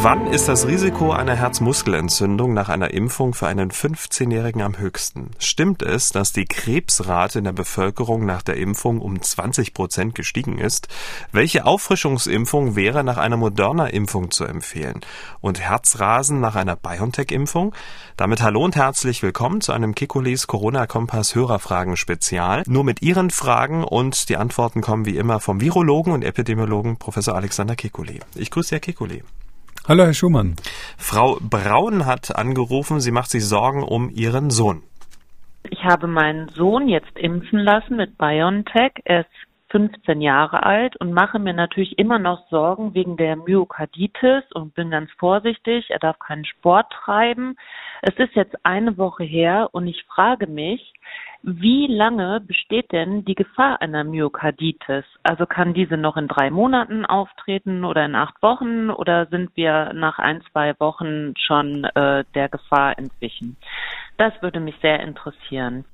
Wann ist das Risiko einer Herzmuskelentzündung nach einer Impfung für einen 15-Jährigen am höchsten? Stimmt es, dass die Krebsrate in der Bevölkerung nach der Impfung um 20 Prozent gestiegen ist? Welche Auffrischungsimpfung wäre nach einer moderner Impfung zu empfehlen? Und Herzrasen nach einer BioNTech-Impfung? Damit hallo und herzlich willkommen zu einem Kekulis Corona-Kompass Hörerfragen Spezial. Nur mit Ihren Fragen und die Antworten kommen wie immer vom Virologen und Epidemiologen Professor Alexander Kekulé. Ich grüße Herr Kekulé. Hallo, Herr Schumann. Frau Braun hat angerufen, sie macht sich Sorgen um ihren Sohn. Ich habe meinen Sohn jetzt impfen lassen mit BioNTech. Er ist 15 Jahre alt und mache mir natürlich immer noch Sorgen wegen der Myokarditis und bin ganz vorsichtig. Er darf keinen Sport treiben. Es ist jetzt eine Woche her und ich frage mich, wie lange besteht denn die Gefahr einer Myokarditis? Also kann diese noch in drei Monaten auftreten oder in acht Wochen oder sind wir nach ein, zwei Wochen schon äh, der Gefahr entwichen? Das würde mich sehr interessieren.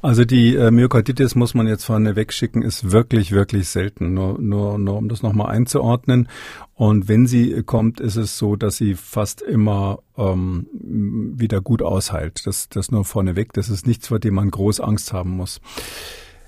Also die äh, Myokarditis muss man jetzt vorne wegschicken, ist wirklich, wirklich selten. Nur, nur, nur um das nochmal einzuordnen. Und wenn sie kommt, ist es so, dass sie fast immer ähm, wieder gut ausheilt. Das, das nur vorneweg. Das ist nichts, vor dem man groß Angst haben muss.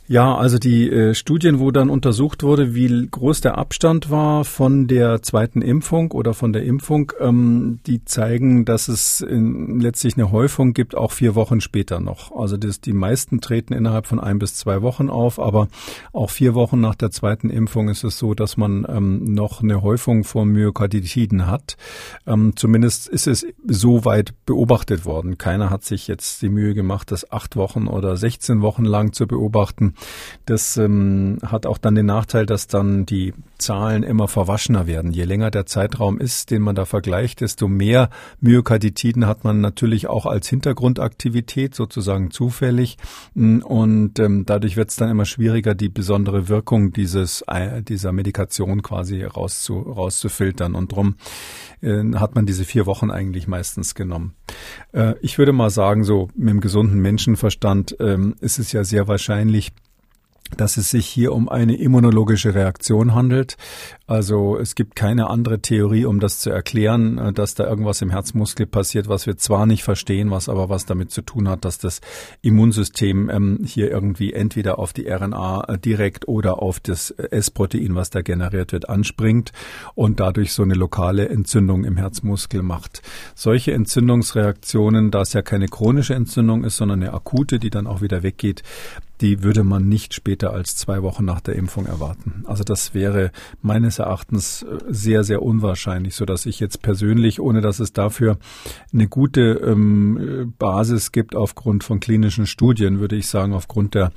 Ja, also die äh, Studien, wo dann untersucht wurde, wie groß der Abstand war von der zweiten Impfung oder von der Impfung, ähm, die zeigen, dass es in, letztlich eine Häufung gibt, auch vier Wochen später noch. Also das, die meisten treten innerhalb von ein bis zwei Wochen auf, aber auch vier Wochen nach der zweiten Impfung ist es so, dass man ähm, noch eine Häufung von Myokarditiden hat. Ähm, zumindest ist es so weit beobachtet worden. Keiner hat sich jetzt die Mühe gemacht, das acht Wochen oder 16 Wochen lang zu beobachten. Das ähm, hat auch dann den Nachteil, dass dann die Zahlen immer verwaschener werden. Je länger der Zeitraum ist, den man da vergleicht, desto mehr Myokarditiden hat man natürlich auch als Hintergrundaktivität sozusagen zufällig. Und ähm, dadurch wird es dann immer schwieriger, die besondere Wirkung dieses, äh, dieser Medikation quasi rauszu, rauszufiltern. Und drum äh, hat man diese vier Wochen eigentlich meistens genommen. Äh, ich würde mal sagen, so mit dem gesunden Menschenverstand ähm, ist es ja sehr wahrscheinlich, dass es sich hier um eine immunologische Reaktion handelt. Also es gibt keine andere Theorie, um das zu erklären, äh, dass da irgendwas im Herzmuskel passiert, was wir zwar nicht verstehen, was aber was damit zu tun hat, dass das Immunsystem ähm, hier irgendwie entweder auf die RNA äh, direkt oder auf das S-Protein, was da generiert wird, anspringt und dadurch so eine lokale Entzündung im Herzmuskel macht. Solche Entzündungsreaktionen, da es ja keine chronische Entzündung ist, sondern eine akute, die dann auch wieder weggeht, die würde man nicht später als zwei Wochen nach der Impfung erwarten. Also das wäre meines Erachtens äh, sehr, sehr unwahrscheinlich, so dass ich jetzt persönlich, ohne dass es dafür eine gute ähm, Basis gibt aufgrund von klinischen Studien, würde ich sagen, aufgrund der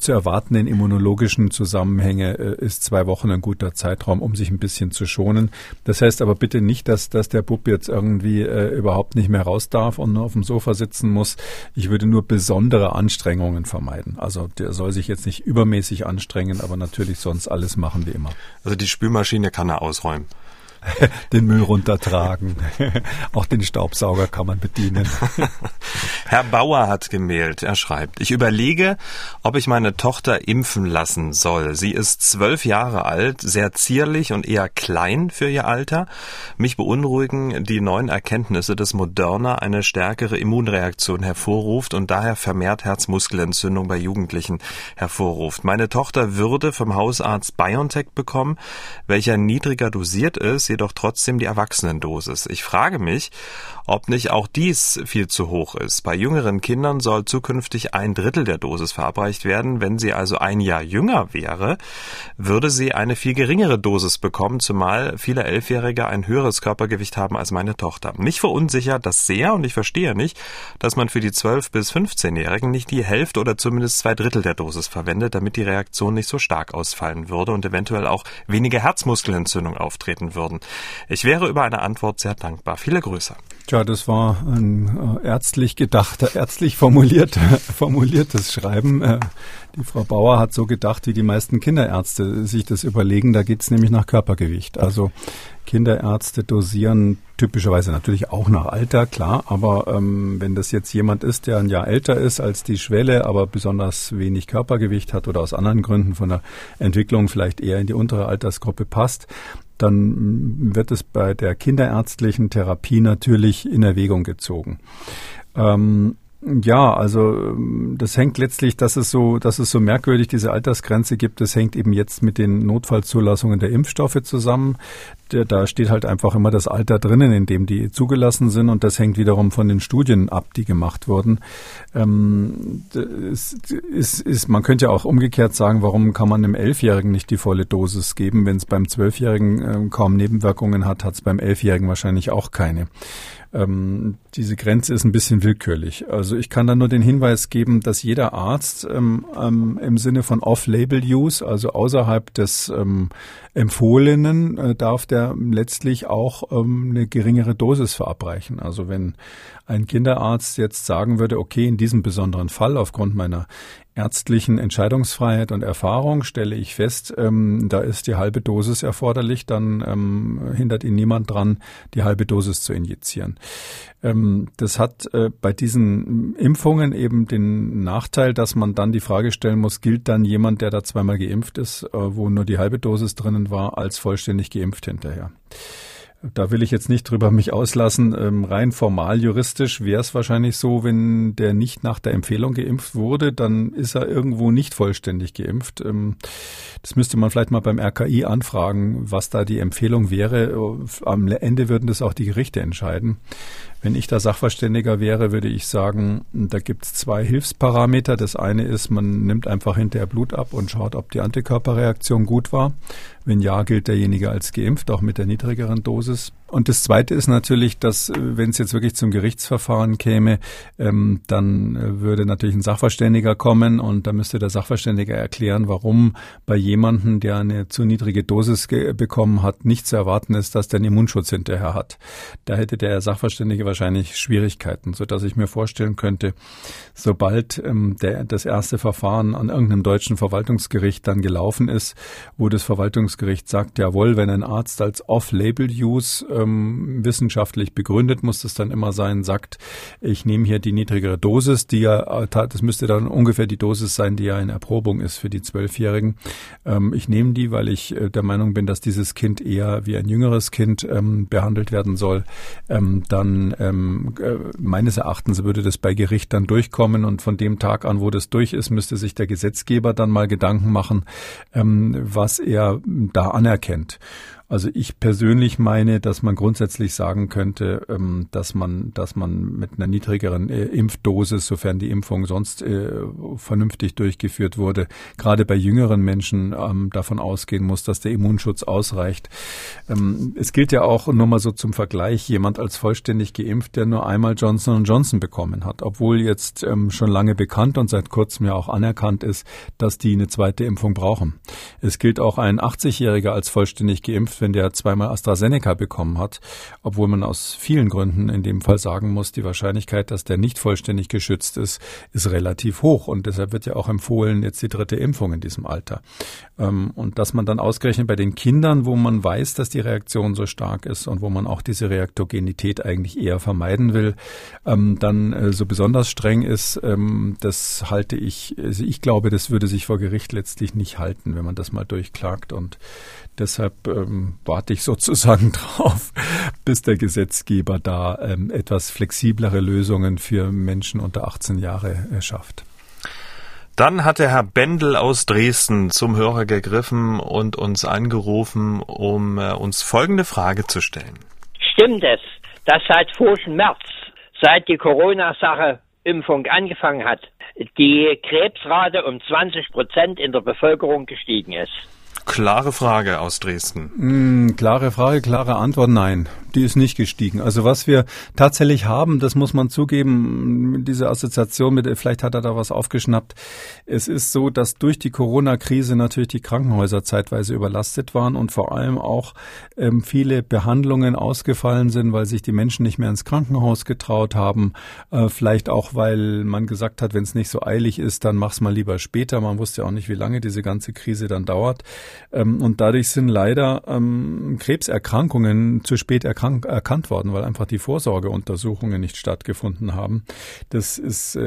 zu erwartenden immunologischen Zusammenhänge äh, ist zwei Wochen ein guter Zeitraum, um sich ein bisschen zu schonen. Das heißt aber bitte nicht, dass, dass der Bub jetzt irgendwie äh, überhaupt nicht mehr raus darf und nur auf dem Sofa sitzen muss. Ich würde nur besondere Anstrengungen vermeiden. Also der soll sich jetzt nicht übermäßig anstrengen, aber natürlich sonst alles machen wie immer. Also die Spülmaschine kann er ausräumen. den Müll runtertragen. Auch den Staubsauger kann man bedienen. Herr Bauer hat gemailt. Er schreibt, ich überlege, ob ich meine Tochter impfen lassen soll. Sie ist zwölf Jahre alt, sehr zierlich und eher klein für ihr Alter. Mich beunruhigen die neuen Erkenntnisse, dass Moderna eine stärkere Immunreaktion hervorruft und daher vermehrt Herzmuskelentzündung bei Jugendlichen hervorruft. Meine Tochter würde vom Hausarzt BioNTech bekommen, welcher niedriger dosiert ist, jedoch trotzdem die Erwachsenendosis. Ich frage mich, ob nicht auch dies viel zu hoch ist. Bei jüngeren Kindern soll zukünftig ein Drittel der Dosis verabreicht werden. Wenn sie also ein Jahr jünger wäre, würde sie eine viel geringere Dosis bekommen, zumal viele Elfjährige ein höheres Körpergewicht haben als meine Tochter. Mich verunsichert das sehr und ich verstehe nicht, dass man für die 12- bis 15-Jährigen nicht die Hälfte oder zumindest zwei Drittel der Dosis verwendet, damit die Reaktion nicht so stark ausfallen würde und eventuell auch weniger Herzmuskelentzündung auftreten würden. Ich wäre über eine Antwort sehr dankbar. Viele Grüße. Tja, das war ein äh, ärztlich gedachter, ärztlich formulierte, formuliertes Schreiben. Äh, die Frau Bauer hat so gedacht, wie die meisten Kinderärzte sich das überlegen. Da geht's nämlich nach Körpergewicht. Also Kinderärzte dosieren typischerweise natürlich auch nach Alter, klar. Aber ähm, wenn das jetzt jemand ist, der ein Jahr älter ist als die Schwelle, aber besonders wenig Körpergewicht hat oder aus anderen Gründen von der Entwicklung vielleicht eher in die untere Altersgruppe passt, dann wird es bei der kinderärztlichen Therapie natürlich in Erwägung gezogen. Ähm, ja, also ähm, das hängt letztlich, dass es so, dass es so merkwürdig diese Altersgrenze gibt. Das hängt eben jetzt mit den Notfallzulassungen der Impfstoffe zusammen. Da steht halt einfach immer das Alter drinnen, in dem die zugelassen sind, und das hängt wiederum von den Studien ab, die gemacht wurden. Ähm, ist, ist, ist, man könnte ja auch umgekehrt sagen, warum kann man einem Elfjährigen nicht die volle Dosis geben? Wenn es beim Zwölfjährigen äh, kaum Nebenwirkungen hat, hat es beim Elfjährigen wahrscheinlich auch keine. Ähm, diese Grenze ist ein bisschen willkürlich. Also ich kann da nur den Hinweis geben, dass jeder Arzt ähm, ähm, im Sinne von Off-Label-Use, also außerhalb des ähm, Empfohlenen, äh, darf der letztlich auch ähm, eine geringere Dosis verabreichen. Also wenn ein Kinderarzt jetzt sagen würde, okay, in diesem besonderen Fall aufgrund meiner ärztlichen Entscheidungsfreiheit und Erfahrung stelle ich fest, ähm, da ist die halbe Dosis erforderlich, dann ähm, hindert ihn niemand dran, die halbe Dosis zu injizieren. Ähm, das hat äh, bei diesen Impfungen eben den Nachteil, dass man dann die Frage stellen muss, gilt dann jemand, der da zweimal geimpft ist, äh, wo nur die halbe Dosis drinnen war, als vollständig geimpft hinterher. Da will ich jetzt nicht drüber mich auslassen. Ähm, rein formal juristisch wäre es wahrscheinlich so, wenn der nicht nach der Empfehlung geimpft wurde, dann ist er irgendwo nicht vollständig geimpft. Ähm, das müsste man vielleicht mal beim RKI anfragen, was da die Empfehlung wäre. Am Ende würden das auch die Gerichte entscheiden. Wenn ich da Sachverständiger wäre, würde ich sagen, da gibt es zwei Hilfsparameter. Das eine ist, man nimmt einfach hinterher Blut ab und schaut, ob die Antikörperreaktion gut war. Wenn ja, gilt derjenige als geimpft, auch mit der niedrigeren Dosis. Und das Zweite ist natürlich, dass äh, wenn es jetzt wirklich zum Gerichtsverfahren käme, ähm, dann äh, würde natürlich ein Sachverständiger kommen und da müsste der Sachverständige erklären, warum bei jemandem, der eine zu niedrige Dosis bekommen hat, nicht zu erwarten ist, dass der einen Immunschutz hinterher hat. Da hätte der Sachverständige wahrscheinlich Schwierigkeiten, so dass ich mir vorstellen könnte, sobald ähm, der, das erste Verfahren an irgendeinem deutschen Verwaltungsgericht dann gelaufen ist, wo das Verwaltungsgericht sagt, jawohl, wenn ein Arzt als Off-Label-Use ähm, wissenschaftlich begründet muss es dann immer sein, sagt, ich nehme hier die niedrigere Dosis, die ja, das müsste dann ungefähr die Dosis sein, die ja in Erprobung ist für die Zwölfjährigen. Ähm, ich nehme die, weil ich äh, der Meinung bin, dass dieses Kind eher wie ein jüngeres Kind ähm, behandelt werden soll. Ähm, dann ähm, äh, meines Erachtens würde das bei Gericht dann durchkommen und von dem Tag an, wo das durch ist, müsste sich der Gesetzgeber dann mal Gedanken machen, ähm, was er da anerkennt. Also ich persönlich meine, dass man grundsätzlich sagen könnte, ähm, dass man, dass man mit einer niedrigeren äh, Impfdosis, sofern die Impfung sonst äh, vernünftig durchgeführt wurde, gerade bei jüngeren Menschen ähm, davon ausgehen muss, dass der Immunschutz ausreicht. Ähm, es gilt ja auch nur mal so zum Vergleich jemand als vollständig geimpft, der nur einmal Johnson Johnson bekommen hat, obwohl jetzt schon lange bekannt und seit kurzem ja auch anerkannt ist, dass die eine zweite Impfung brauchen. Es gilt auch ein 80-Jähriger als vollständig geimpft wenn der zweimal AstraZeneca bekommen hat, obwohl man aus vielen Gründen in dem Fall sagen muss, die Wahrscheinlichkeit, dass der nicht vollständig geschützt ist, ist relativ hoch und deshalb wird ja auch empfohlen, jetzt die dritte Impfung in diesem Alter. Ähm, und dass man dann ausgerechnet bei den Kindern, wo man weiß, dass die Reaktion so stark ist und wo man auch diese Reaktogenität eigentlich eher vermeiden will, ähm, dann äh, so besonders streng ist, ähm, das halte ich, also ich glaube, das würde sich vor Gericht letztlich nicht halten, wenn man das mal durchklagt und Deshalb ähm, warte ich sozusagen drauf, bis der Gesetzgeber da ähm, etwas flexiblere Lösungen für Menschen unter 18 Jahre äh, schafft. Dann hat der Herr Bendel aus Dresden zum Hörer gegriffen und uns angerufen, um äh, uns folgende Frage zu stellen. Stimmt es, dass seit vorigen März, seit die Corona-Sache Impfung angefangen hat, die Krebsrate um 20 Prozent in der Bevölkerung gestiegen ist? Klare Frage aus Dresden. Mm, klare Frage, klare Antwort, nein. Die ist nicht gestiegen. Also was wir tatsächlich haben, das muss man zugeben, diese Assoziation mit, vielleicht hat er da was aufgeschnappt. Es ist so, dass durch die Corona-Krise natürlich die Krankenhäuser zeitweise überlastet waren und vor allem auch ähm, viele Behandlungen ausgefallen sind, weil sich die Menschen nicht mehr ins Krankenhaus getraut haben. Äh, vielleicht auch, weil man gesagt hat, wenn es nicht so eilig ist, dann mach's mal lieber später. Man wusste ja auch nicht, wie lange diese ganze Krise dann dauert. Ähm, und dadurch sind leider ähm, Krebserkrankungen zu spät erkannt worden, weil einfach die Vorsorgeuntersuchungen nicht stattgefunden haben. Das ist äh,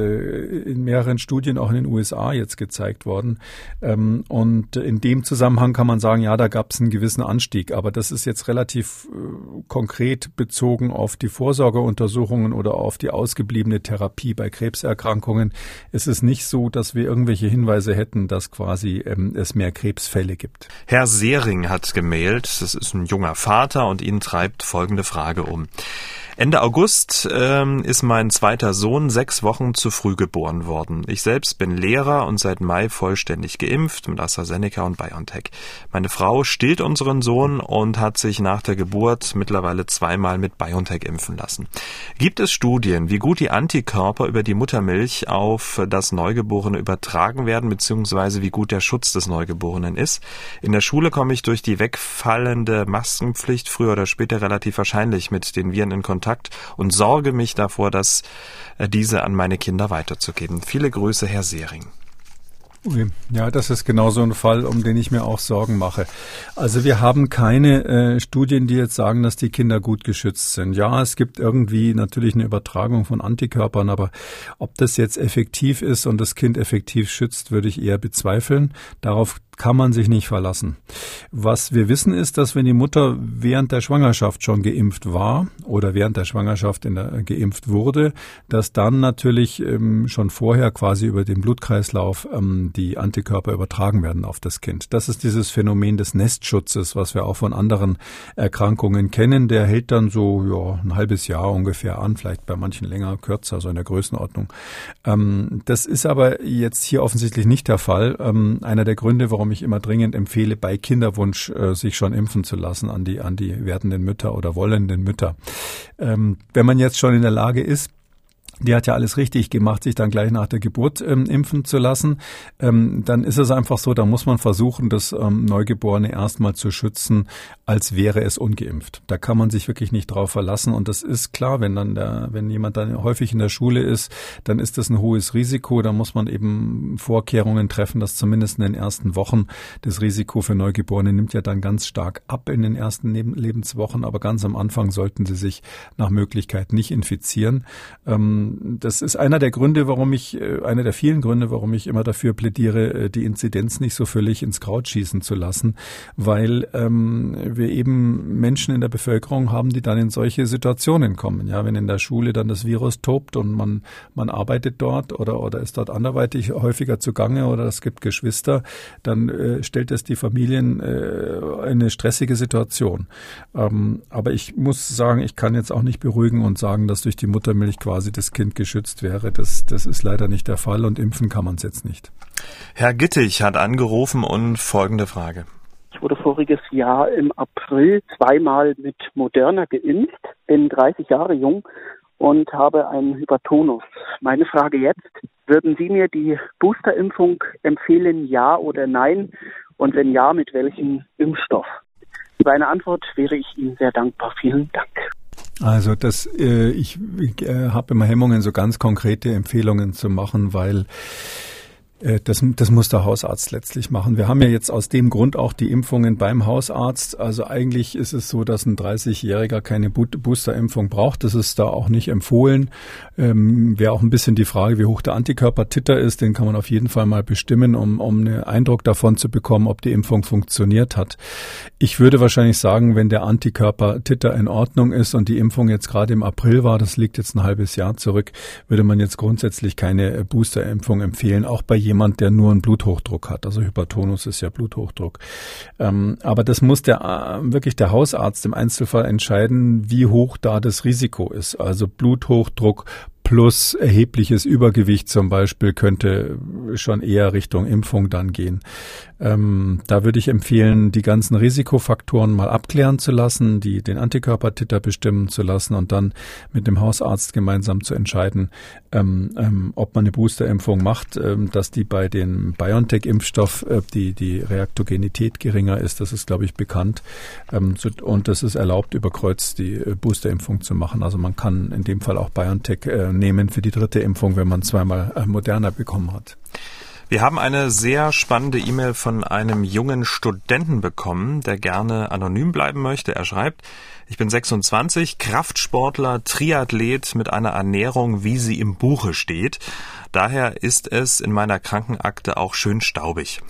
in mehreren Studien auch in den USA jetzt gezeigt worden. Ähm, und in dem Zusammenhang kann man sagen, ja, da gab es einen gewissen Anstieg. Aber das ist jetzt relativ äh, konkret bezogen auf die Vorsorgeuntersuchungen oder auf die ausgebliebene Therapie bei Krebserkrankungen. Es ist nicht so, dass wir irgendwelche Hinweise hätten, dass quasi ähm, es mehr Krebsfälle gibt. Herr Sehring hat gemailt, das ist ein junger Vater und ihn treibt folgende Frage um. Ende August ähm, ist mein zweiter Sohn sechs Wochen zu früh geboren worden. Ich selbst bin Lehrer und seit Mai vollständig geimpft mit AstraZeneca und BioNTech. Meine Frau stillt unseren Sohn und hat sich nach der Geburt mittlerweile zweimal mit BioNTech impfen lassen. Gibt es Studien, wie gut die Antikörper über die Muttermilch auf das Neugeborene übertragen werden, beziehungsweise wie gut der Schutz des Neugeborenen ist? In der Schule komme ich durch die wegfallende Maskenpflicht früher oder später relativ wahrscheinlich mit den Viren in Kontakt Kontakt und sorge mich davor, dass äh, diese an meine Kinder weiterzugeben. Viele Grüße, Herr Sehring. Ja, das ist genau so ein Fall, um den ich mir auch Sorgen mache. Also wir haben keine äh, Studien, die jetzt sagen, dass die Kinder gut geschützt sind. Ja, es gibt irgendwie natürlich eine Übertragung von Antikörpern, aber ob das jetzt effektiv ist und das Kind effektiv schützt, würde ich eher bezweifeln. Darauf kann man sich nicht verlassen. Was wir wissen ist, dass wenn die Mutter während der Schwangerschaft schon geimpft war oder während der Schwangerschaft der, äh, geimpft wurde, dass dann natürlich ähm, schon vorher quasi über den Blutkreislauf ähm, die Antikörper übertragen werden auf das Kind. Das ist dieses Phänomen des Nestschutzes, was wir auch von anderen Erkrankungen kennen. Der hält dann so ja, ein halbes Jahr ungefähr an, vielleicht bei manchen länger, kürzer, so in der Größenordnung. Ähm, das ist aber jetzt hier offensichtlich nicht der Fall. Ähm, einer der Gründe, warum warum ich immer dringend empfehle, bei Kinderwunsch äh, sich schon impfen zu lassen an die, an die werdenden Mütter oder wollenden Mütter. Ähm, wenn man jetzt schon in der Lage ist, die hat ja alles richtig gemacht, sich dann gleich nach der Geburt ähm, impfen zu lassen. Ähm, dann ist es einfach so, da muss man versuchen, das ähm, Neugeborene erstmal zu schützen, als wäre es ungeimpft. Da kann man sich wirklich nicht drauf verlassen. Und das ist klar, wenn dann der, wenn jemand dann häufig in der Schule ist, dann ist das ein hohes Risiko. Da muss man eben Vorkehrungen treffen, dass zumindest in den ersten Wochen das Risiko für Neugeborene nimmt ja dann ganz stark ab in den ersten Lebenswochen. Aber ganz am Anfang sollten sie sich nach Möglichkeit nicht infizieren. Ähm, das ist einer der Gründe, warum ich, äh, einer der vielen Gründe, warum ich immer dafür plädiere, äh, die Inzidenz nicht so völlig ins Kraut schießen zu lassen, weil ähm, wir eben Menschen in der Bevölkerung haben, die dann in solche Situationen kommen. Ja, wenn in der Schule dann das Virus tobt und man, man arbeitet dort oder, oder ist dort anderweitig häufiger zugange oder es gibt Geschwister, dann äh, stellt es die Familien äh, eine stressige Situation. Ähm, aber ich muss sagen, ich kann jetzt auch nicht beruhigen und sagen, dass durch die Muttermilch quasi das Kind geschützt wäre. Das, das ist leider nicht der Fall und impfen kann man es jetzt nicht. Herr Gittig hat angerufen und folgende Frage. Ich wurde voriges Jahr im April zweimal mit Moderna geimpft, bin 30 Jahre jung und habe einen Hypertonus. Meine Frage jetzt, würden Sie mir die Boosterimpfung empfehlen, ja oder nein? Und wenn ja, mit welchem Impfstoff? Über eine Antwort wäre ich Ihnen sehr dankbar. Vielen Dank. Also das, äh, ich, äh, habe immer Hemmungen, so ganz konkrete Empfehlungen zu machen, weil das, das muss der Hausarzt letztlich machen. Wir haben ja jetzt aus dem Grund auch die Impfungen beim Hausarzt. Also eigentlich ist es so, dass ein 30-Jähriger keine Boosterimpfung braucht. Das ist da auch nicht empfohlen. Ähm, Wäre auch ein bisschen die Frage, wie hoch der Antikörpertitter ist. Den kann man auf jeden Fall mal bestimmen, um, um einen Eindruck davon zu bekommen, ob die Impfung funktioniert hat. Ich würde wahrscheinlich sagen, wenn der Antikörpertitter in Ordnung ist und die Impfung jetzt gerade im April war, das liegt jetzt ein halbes Jahr zurück, würde man jetzt grundsätzlich keine Boosterimpfung empfehlen, auch bei jemand, der nur einen Bluthochdruck hat. Also Hypertonus ist ja Bluthochdruck. Ähm, aber das muss der äh, wirklich der Hausarzt im Einzelfall entscheiden, wie hoch da das Risiko ist. Also Bluthochdruck plus erhebliches Übergewicht zum Beispiel könnte schon eher Richtung Impfung dann gehen. Ähm, da würde ich empfehlen, die ganzen Risikofaktoren mal abklären zu lassen, die den Antikörpertitter bestimmen zu lassen und dann mit dem Hausarzt gemeinsam zu entscheiden, ähm, ähm, ob man eine Boosterimpfung macht, ähm, dass die bei dem BioNTech-Impfstoff äh, die die Reaktogenität geringer ist. Das ist, glaube ich, bekannt ähm, so, und das ist erlaubt, über Kreuz die äh, Boosterimpfung zu machen. Also man kann in dem Fall auch BioNTech äh, nehmen für die dritte Impfung, wenn man zweimal äh, Moderna bekommen hat. Wir haben eine sehr spannende E-Mail von einem jungen Studenten bekommen, der gerne anonym bleiben möchte. Er schreibt, ich bin 26, Kraftsportler, Triathlet mit einer Ernährung, wie sie im Buche steht. Daher ist es in meiner Krankenakte auch schön staubig.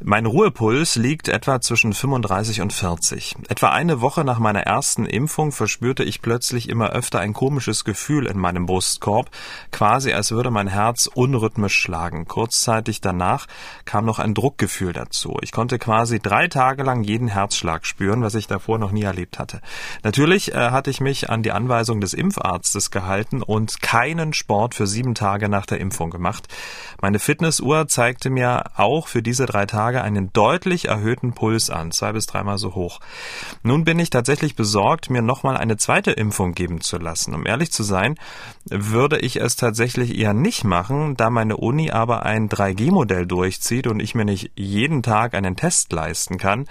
Mein Ruhepuls liegt etwa zwischen 35 und 40. Etwa eine Woche nach meiner ersten Impfung verspürte ich plötzlich immer öfter ein komisches Gefühl in meinem Brustkorb, quasi als würde mein Herz unrhythmisch schlagen. Kurzzeitig danach kam noch ein Druckgefühl dazu. Ich konnte quasi drei Tage lang jeden Herzschlag spüren, was ich davor noch nie erlebt hatte. Natürlich äh, hatte ich mich an die Anweisung des Impfarztes gehalten und keinen Sport für sieben Tage nach der Impfung gemacht. Meine Fitnessuhr zeigte mir auch für diese drei Tage Tage einen deutlich erhöhten Puls an, zwei bis dreimal so hoch. Nun bin ich tatsächlich besorgt, mir nochmal eine zweite Impfung geben zu lassen. Um ehrlich zu sein, würde ich es tatsächlich eher nicht machen, da meine Uni aber ein 3G-Modell durchzieht und ich mir nicht jeden Tag einen Test leisten kann,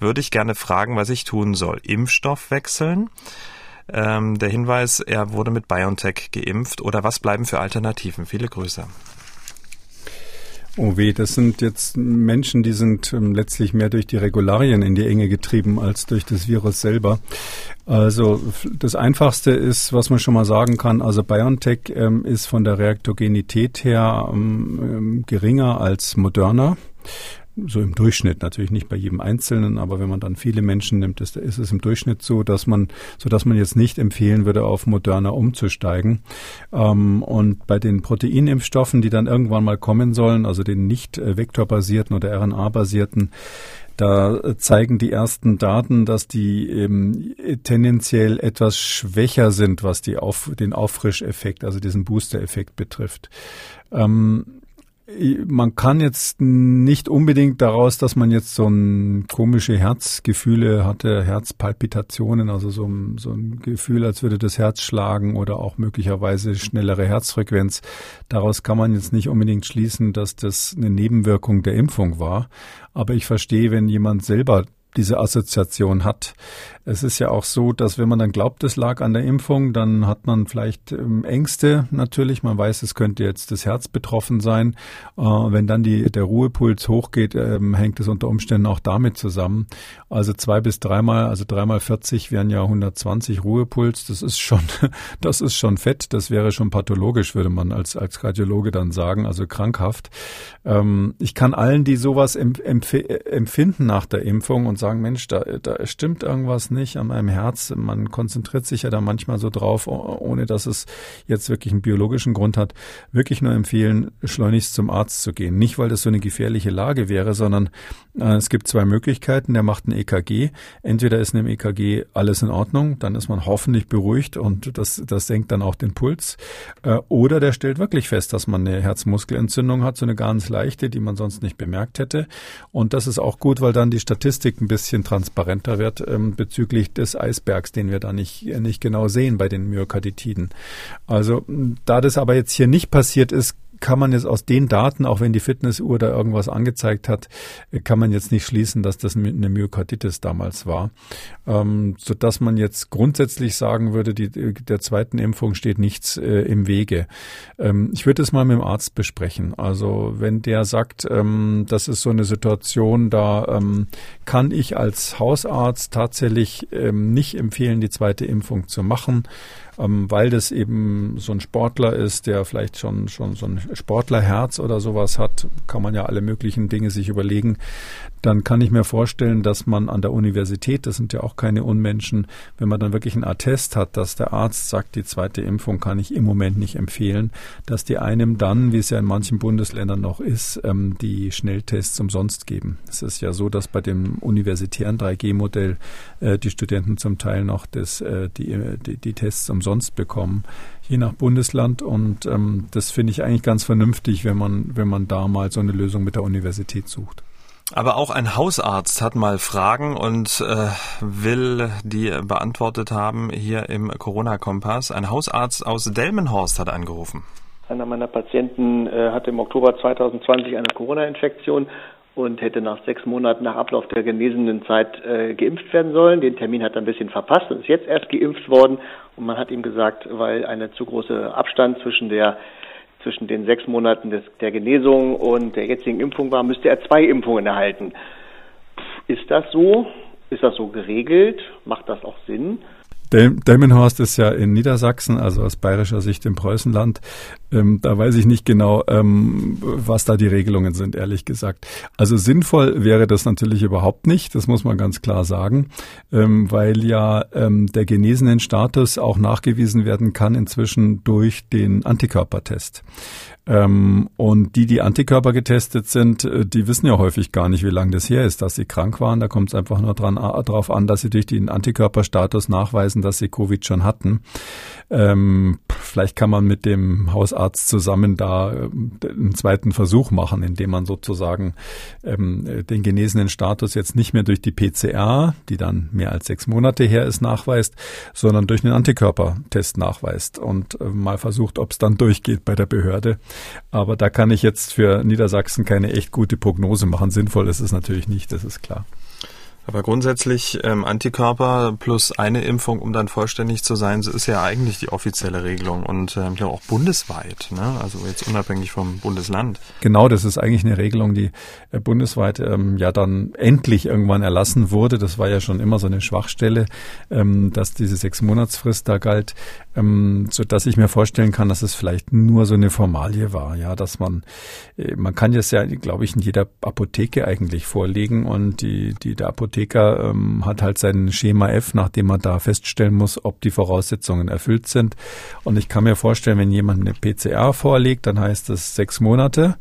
würde ich gerne fragen, was ich tun soll. Impfstoff wechseln? Ähm, der Hinweis, er wurde mit BioNTech geimpft oder was bleiben für Alternativen? Viele Grüße. Oh weh, das sind jetzt Menschen, die sind ähm, letztlich mehr durch die Regularien in die Enge getrieben als durch das Virus selber. Also das Einfachste ist, was man schon mal sagen kann, also BioNTech ähm, ist von der Reaktogenität her ähm, ähm geringer als Moderna so im Durchschnitt, natürlich nicht bei jedem Einzelnen, aber wenn man dann viele Menschen nimmt, ist, ist, es im Durchschnitt so, dass man, so dass man jetzt nicht empfehlen würde, auf Moderna umzusteigen. Ähm, und bei den Proteinimpfstoffen, die dann irgendwann mal kommen sollen, also den nicht äh, vektorbasierten oder RNA-basierten, da zeigen die ersten Daten, dass die eben tendenziell etwas schwächer sind, was die auf, den Auffrischeffekt, also diesen Booster-Effekt betrifft. Ähm, man kann jetzt nicht unbedingt daraus, dass man jetzt so ein komische Herzgefühle hatte, Herzpalpitationen, also so ein, so ein Gefühl, als würde das Herz schlagen oder auch möglicherweise schnellere Herzfrequenz. Daraus kann man jetzt nicht unbedingt schließen, dass das eine Nebenwirkung der Impfung war. Aber ich verstehe, wenn jemand selber diese Assoziation hat. Es ist ja auch so, dass wenn man dann glaubt, es lag an der Impfung, dann hat man vielleicht ähm, Ängste natürlich. Man weiß, es könnte jetzt das Herz betroffen sein. Äh, wenn dann die, der Ruhepuls hochgeht, ähm, hängt es unter Umständen auch damit zusammen. Also zwei bis dreimal, also dreimal 40 wären ja 120 Ruhepuls. Das ist schon, das ist schon fett. Das wäre schon pathologisch, würde man als, als Kardiologe dann sagen, also krankhaft. Ähm, ich kann allen, die sowas empfinden nach der Impfung und sagen, Mensch, da, da stimmt irgendwas nicht an meinem Herz. Man konzentriert sich ja da manchmal so drauf, ohne dass es jetzt wirklich einen biologischen Grund hat. Wirklich nur empfehlen, schleunigst zum Arzt zu gehen. Nicht, weil das so eine gefährliche Lage wäre, sondern äh, es gibt zwei Möglichkeiten. Der macht ein EKG. Entweder ist in dem EKG alles in Ordnung, dann ist man hoffentlich beruhigt und das, das senkt dann auch den Puls. Äh, oder der stellt wirklich fest, dass man eine Herzmuskelentzündung hat, so eine ganz leichte, die man sonst nicht bemerkt hätte. Und das ist auch gut, weil dann die Statistik ein bisschen transparenter wird ähm, bezüglich des Eisbergs, den wir da nicht, nicht genau sehen bei den Myokarditiden. Also da das aber jetzt hier nicht passiert ist, kann man jetzt aus den Daten, auch wenn die Fitnessuhr da irgendwas angezeigt hat, kann man jetzt nicht schließen, dass das eine Myokarditis damals war. Ähm, so dass man jetzt grundsätzlich sagen würde, die, der zweiten Impfung steht nichts äh, im Wege. Ähm, ich würde es mal mit dem Arzt besprechen. Also wenn der sagt, ähm, das ist so eine Situation, da ähm, kann ich als Hausarzt tatsächlich ähm, nicht empfehlen, die zweite Impfung zu machen ähm, weil das eben so ein Sportler ist, der vielleicht schon, schon so ein Sportlerherz oder sowas hat, kann man ja alle möglichen Dinge sich überlegen. Dann kann ich mir vorstellen, dass man an der Universität, das sind ja auch keine Unmenschen, wenn man dann wirklich einen Attest hat, dass der Arzt sagt, die zweite Impfung kann ich im Moment nicht empfehlen, dass die einem dann, wie es ja in manchen Bundesländern noch ist, ähm, die Schnelltests umsonst geben. Es ist ja so, dass bei dem universitären 3G-Modell äh, die Studenten zum Teil noch das, äh, die, die, die Tests umsonst bekommen, je nach Bundesland. Und ähm, das finde ich eigentlich ganz vernünftig, wenn man, wenn man da mal so eine Lösung mit der Universität sucht. Aber auch ein Hausarzt hat mal Fragen und äh, will die beantwortet haben hier im Corona-Kompass. Ein Hausarzt aus Delmenhorst hat angerufen. Einer meiner Patienten äh, hatte im Oktober 2020 eine Corona-Infektion und hätte nach sechs Monaten nach Ablauf der genesenen Zeit äh, geimpft werden sollen. Den Termin hat er ein bisschen verpasst und ist jetzt erst geimpft worden. Und man hat ihm gesagt, weil eine zu große Abstand zwischen der zwischen den sechs Monaten des, der Genesung und der jetzigen Impfung war, müsste er zwei Impfungen erhalten. Ist das so? Ist das so geregelt? Macht das auch Sinn? Delmenhorst ist ja in Niedersachsen, also aus bayerischer Sicht im Preußenland. Ähm, da weiß ich nicht genau, ähm, was da die Regelungen sind, ehrlich gesagt. Also sinnvoll wäre das natürlich überhaupt nicht, das muss man ganz klar sagen, ähm, weil ja ähm, der genesenen Status auch nachgewiesen werden kann inzwischen durch den Antikörpertest. Ähm, und die, die Antikörper getestet sind, äh, die wissen ja häufig gar nicht, wie lange das her ist, dass sie krank waren. Da kommt es einfach nur dran, darauf an, dass sie durch den Antikörperstatus nachweisen, dass sie Covid schon hatten. Ähm, vielleicht kann man mit dem Hausarzt zusammen da äh, einen zweiten Versuch machen, indem man sozusagen ähm, den genesenen Status jetzt nicht mehr durch die PCR, die dann mehr als sechs Monate her ist, nachweist, sondern durch einen Antikörpertest nachweist und äh, mal versucht, ob es dann durchgeht bei der Behörde. Aber da kann ich jetzt für Niedersachsen keine echt gute Prognose machen. Sinnvoll ist es natürlich nicht, das ist klar. Aber grundsätzlich ähm, Antikörper plus eine Impfung, um dann vollständig zu sein, ist ja eigentlich die offizielle Regelung und ähm, ja auch bundesweit, ne? also jetzt unabhängig vom Bundesland. Genau, das ist eigentlich eine Regelung, die äh, bundesweit ähm, ja dann endlich irgendwann erlassen wurde. Das war ja schon immer so eine Schwachstelle, ähm, dass diese sechs Monatsfrist da galt, ähm, so dass ich mir vorstellen kann, dass es vielleicht nur so eine Formalie war, ja, dass man äh, man kann das ja, glaube ich, in jeder Apotheke eigentlich vorlegen und die die der Apotheke Apotheker ähm, hat halt sein Schema F, nachdem man da feststellen muss, ob die Voraussetzungen erfüllt sind. Und ich kann mir vorstellen, wenn jemand eine PCR vorlegt, dann heißt das sechs Monate.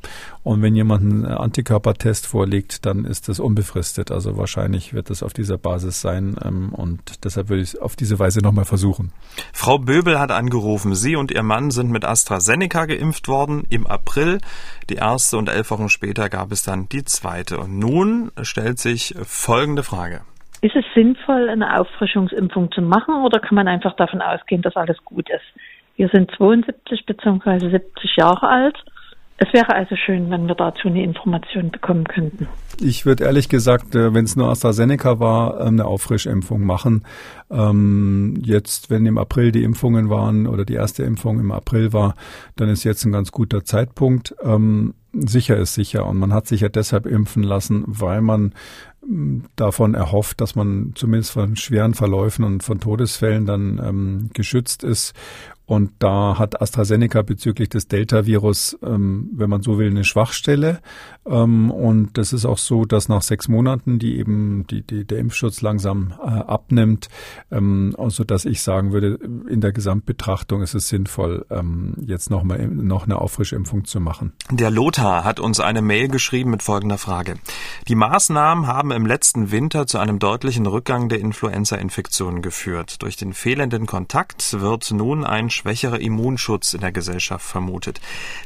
Und wenn jemand einen Antikörpertest vorlegt, dann ist das unbefristet. Also wahrscheinlich wird es auf dieser Basis sein. Ähm, und deshalb würde ich es auf diese Weise nochmal versuchen. Frau Böbel hat angerufen. Sie und ihr Mann sind mit AstraZeneca geimpft worden im April. Die erste und elf Wochen später gab es dann die zweite. Und nun stellt sich folgende Frage. Ist es sinnvoll, eine Auffrischungsimpfung zu machen oder kann man einfach davon ausgehen, dass alles gut ist? Wir sind 72 bzw. 70 Jahre alt. Es wäre also schön, wenn wir dazu eine Information bekommen könnten. Ich würde ehrlich gesagt, äh, wenn es nur AstraZeneca war, ähm, eine Auffrischimpfung machen. Ähm, jetzt, wenn im April die Impfungen waren oder die erste Impfung im April war, dann ist jetzt ein ganz guter Zeitpunkt. Ähm, sicher ist sicher und man hat sich ja deshalb impfen lassen, weil man davon erhofft, dass man zumindest von schweren Verläufen und von Todesfällen dann ähm, geschützt ist. Und da hat AstraZeneca bezüglich des Delta-Virus, ähm, wenn man so will, eine Schwachstelle. Ähm, und das ist auch so, dass nach sechs Monaten die eben die, die, der Impfschutz langsam äh, abnimmt, ähm, also dass ich sagen würde, in der Gesamtbetrachtung ist es sinnvoll, ähm, jetzt noch mal noch eine Auffrischimpfung zu machen. Der Lothar hat uns eine Mail geschrieben mit folgender Frage: Die Maßnahmen haben im letzten Winter zu einem deutlichen Rückgang der Influenza-Infektionen geführt. Durch den fehlenden Kontakt wird nun ein schwächerer Immunschutz in der Gesellschaft vermutet.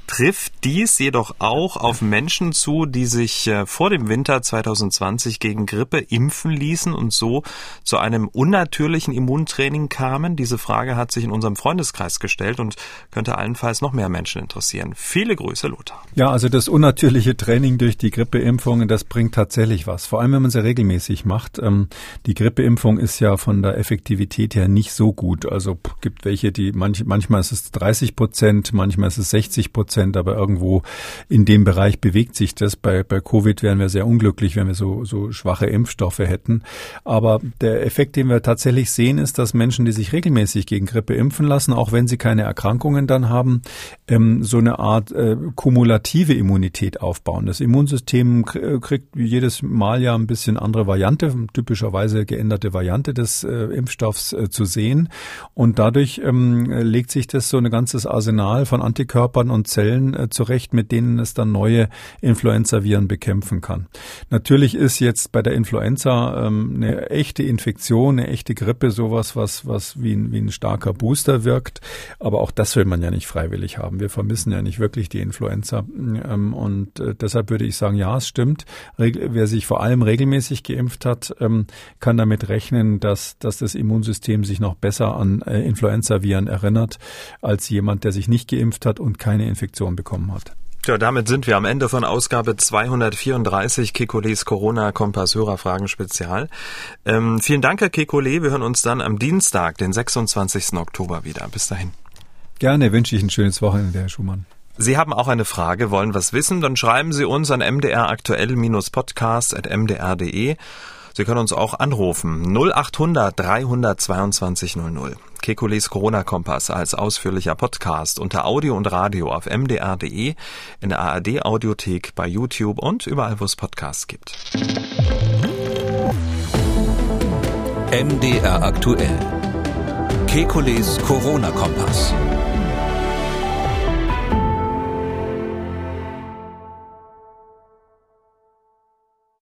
Trifft dies jedoch auch auf Menschen zu, die sich äh, vor dem Winter 2020 gegen Grippe impfen ließen und so zu einem unnatürlichen Immuntraining kamen? Diese Frage hat sich in unserem Freundeskreis gestellt und könnte allenfalls noch mehr Menschen interessieren. Viele Grüße, Lothar. Ja, also das unnatürliche Training durch die Grippeimpfungen, das bringt tatsächlich was. Vor allem, wenn man sie regelmäßig macht. Ähm, die Grippeimpfung ist ja von der Effektivität her nicht so gut. Also gibt welche, die manche manchmal ist es 30 Prozent, manchmal ist es 60 Prozent, aber irgendwo in dem Bereich bewegt sich das. Bei, bei Covid wären wir sehr unglücklich, wenn wir so, so schwache Impfstoffe hätten. Aber der Effekt, den wir tatsächlich sehen, ist, dass Menschen, die sich regelmäßig gegen Grippe impfen lassen, auch wenn sie keine Erkrankungen dann haben, ähm, so eine Art äh, kumulative Immunität aufbauen. Das Immunsystem kriegt jedes Mal ja ein bisschen andere Variante, typischerweise geänderte Variante des äh, Impfstoffs äh, zu sehen. Und dadurch ähm, legt sich das so ein ganzes Arsenal von Antikörpern und Zellen äh, zurecht, mit denen es dann neue Influenza-Viren bekämpfen kann. Natürlich ist jetzt bei der Influenza ähm, eine echte Infektion, eine echte Grippe sowas, was, was wie ein, wie ein starker Booster wirkt. Aber auch das will man ja nicht freiwillig haben. Wir vermissen ja nicht wirklich die Influenza. Ähm, und äh, deshalb würde ich sagen, ja, es stimmt. Wer sich vor allem regelmäßig geimpft hat, ähm, kann damit rechnen, dass, dass das Immunsystem sich noch besser an äh, Influenza-Viren erinnert, als jemand, der sich nicht geimpft hat und keine Infektion bekommen hat. Ja, damit sind wir am Ende von Ausgabe 234 Kekules Corona-Kompass Hörerfragen Spezial. Ähm, vielen Dank, Herr Kekule. Wir hören uns dann am Dienstag, den 26. Oktober wieder. Bis dahin. Gerne wünsche ich ein schönes Wochenende, Herr Schumann. Sie haben auch eine Frage, wollen was wissen? Dann schreiben Sie uns an mdraktuell-podcast.mdr.de. Sie können uns auch anrufen 0800 322 00. Kekules Corona-Kompass als ausführlicher Podcast unter Audio und Radio auf mdr.de, in der ARD-Audiothek, bei YouTube und überall, wo es Podcasts gibt. MDR aktuell. Kekules Corona-Kompass.